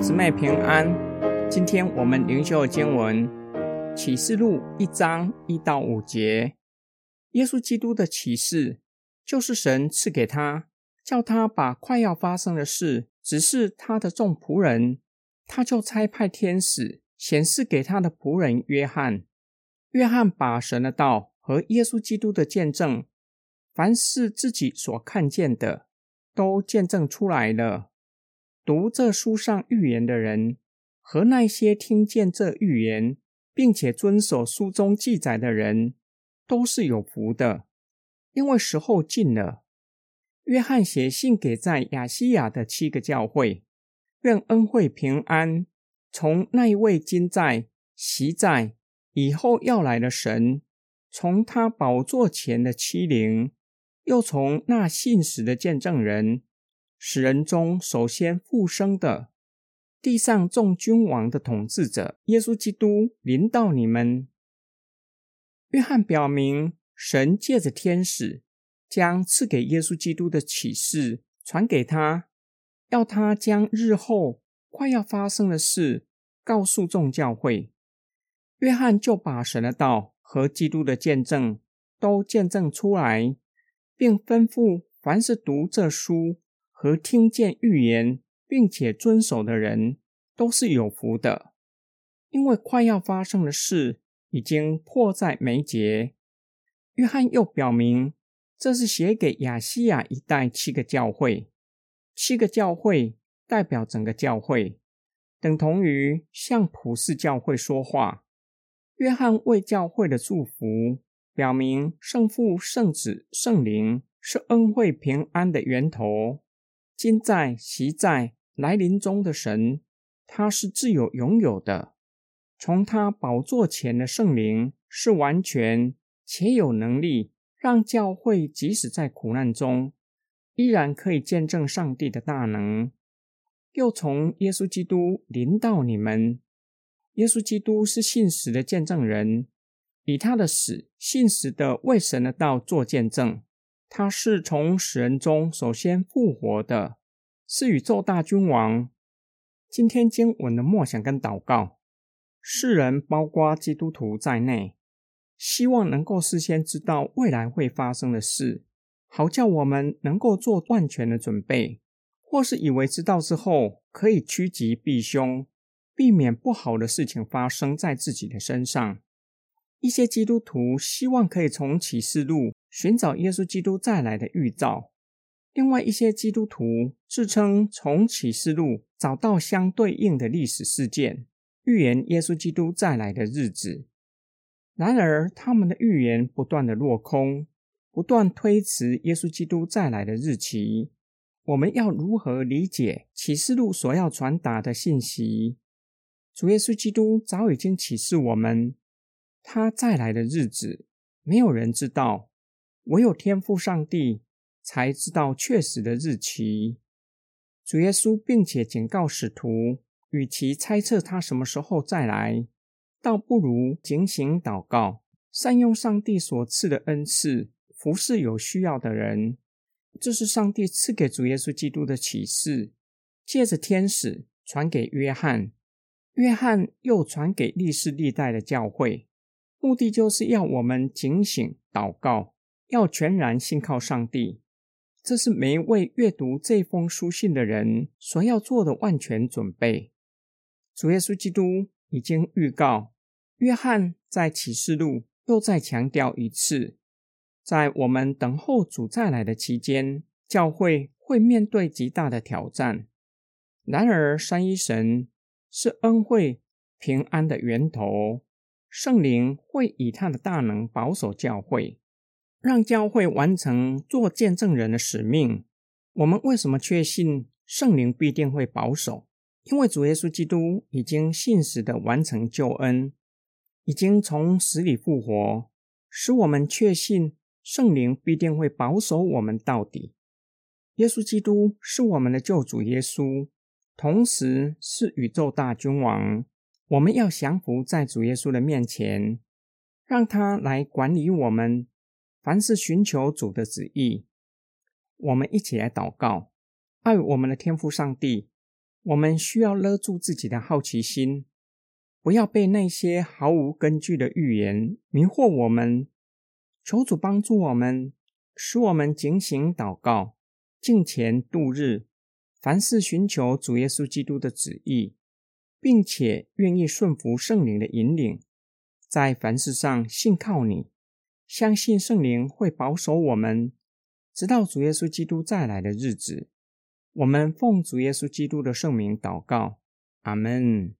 姊妹平安。今天我们灵修的经文启示录一章一到五节。耶稣基督的启示，就是神赐给他，叫他把快要发生的事指示他的众仆人。他就差派天使显示给他的仆人约翰。约翰把神的道和耶稣基督的见证，凡是自己所看见的，都见证出来了。读这书上预言的人和那些听见这预言并且遵守书中记载的人，都是有福的，因为时候近了。约翰写信给在亚细亚的七个教会，愿恩惠平安从那一位今在、昔在、以后要来的神，从他宝座前的七灵，又从那信使的见证人。使人中首先复生的，地上众君王的统治者耶稣基督临到你们。约翰表明，神借着天使将赐给耶稣基督的启示传给他，要他将日后快要发生的事告诉众教会。约翰就把神的道和基督的见证都见证出来，并吩咐凡是读这书。和听见预言并且遵守的人都是有福的，因为快要发生的事已经迫在眉睫。约翰又表明，这是写给亚细亚一带七个教会，七个教会代表整个教会，等同于向普世教会说话。约翰为教会的祝福，表明圣父、圣子、圣灵是恩惠平安的源头。今在、昔在、来临中的神，他是自有拥有的。从他宝座前的圣灵是完全且有能力，让教会即使在苦难中，依然可以见证上帝的大能。又从耶稣基督临到你们，耶稣基督是信实的见证人，以他的死信实的为神的道做见证。他是从死人中首先复活的，是宇宙大君王。今天经文的默想跟祷告，世人包括基督徒在内，希望能够事先知道未来会发生的事，好叫我们能够做万全的准备；或是以为知道之后可以趋吉避凶，避免不好的事情发生在自己的身上。一些基督徒希望可以从启示录。寻找耶稣基督再来的预兆。另外一些基督徒自称从启示录找到相对应的历史事件，预言耶稣基督再来的日子。然而，他们的预言不断的落空，不断推迟耶稣基督再来的日期。我们要如何理解启示录所要传达的信息？主耶稣基督早已经启示我们，他再来的日子，没有人知道。唯有天父上帝才知道确实的日期。主耶稣并且警告使徒，与其猜测他什么时候再来，倒不如警醒祷告，善用上帝所赐的恩赐，服侍有需要的人。这是上帝赐给主耶稣基督的启示，借着天使传给约翰，约翰又传给历世历代的教会，目的就是要我们警醒祷告。要全然信靠上帝，这是每一位阅读这封书信的人所要做的万全准备。主耶稣基督已经预告，约翰在启示录又再强调一次，在我们等候主再来的期间，教会会面对极大的挑战。然而，三一神是恩惠平安的源头，圣灵会以他的大能保守教会。让教会完成做见证人的使命。我们为什么确信圣灵必定会保守？因为主耶稣基督已经信实的完成救恩，已经从死里复活，使我们确信圣灵必定会保守我们到底。耶稣基督是我们的救主耶稣，同时是宇宙大君王。我们要降服在主耶稣的面前，让他来管理我们。凡是寻求主的旨意，我们一起来祷告。爱我们的天父上帝，我们需要勒住自己的好奇心，不要被那些毫无根据的预言迷惑我们。求主帮助我们，使我们警醒祷告，敬虔度日，凡事寻求主耶稣基督的旨意，并且愿意顺服圣灵的引领，在凡事上信靠你，相信圣灵会保守我们，直到主耶稣基督再来的日子。我们奉主耶稣基督的圣名祷告，阿门。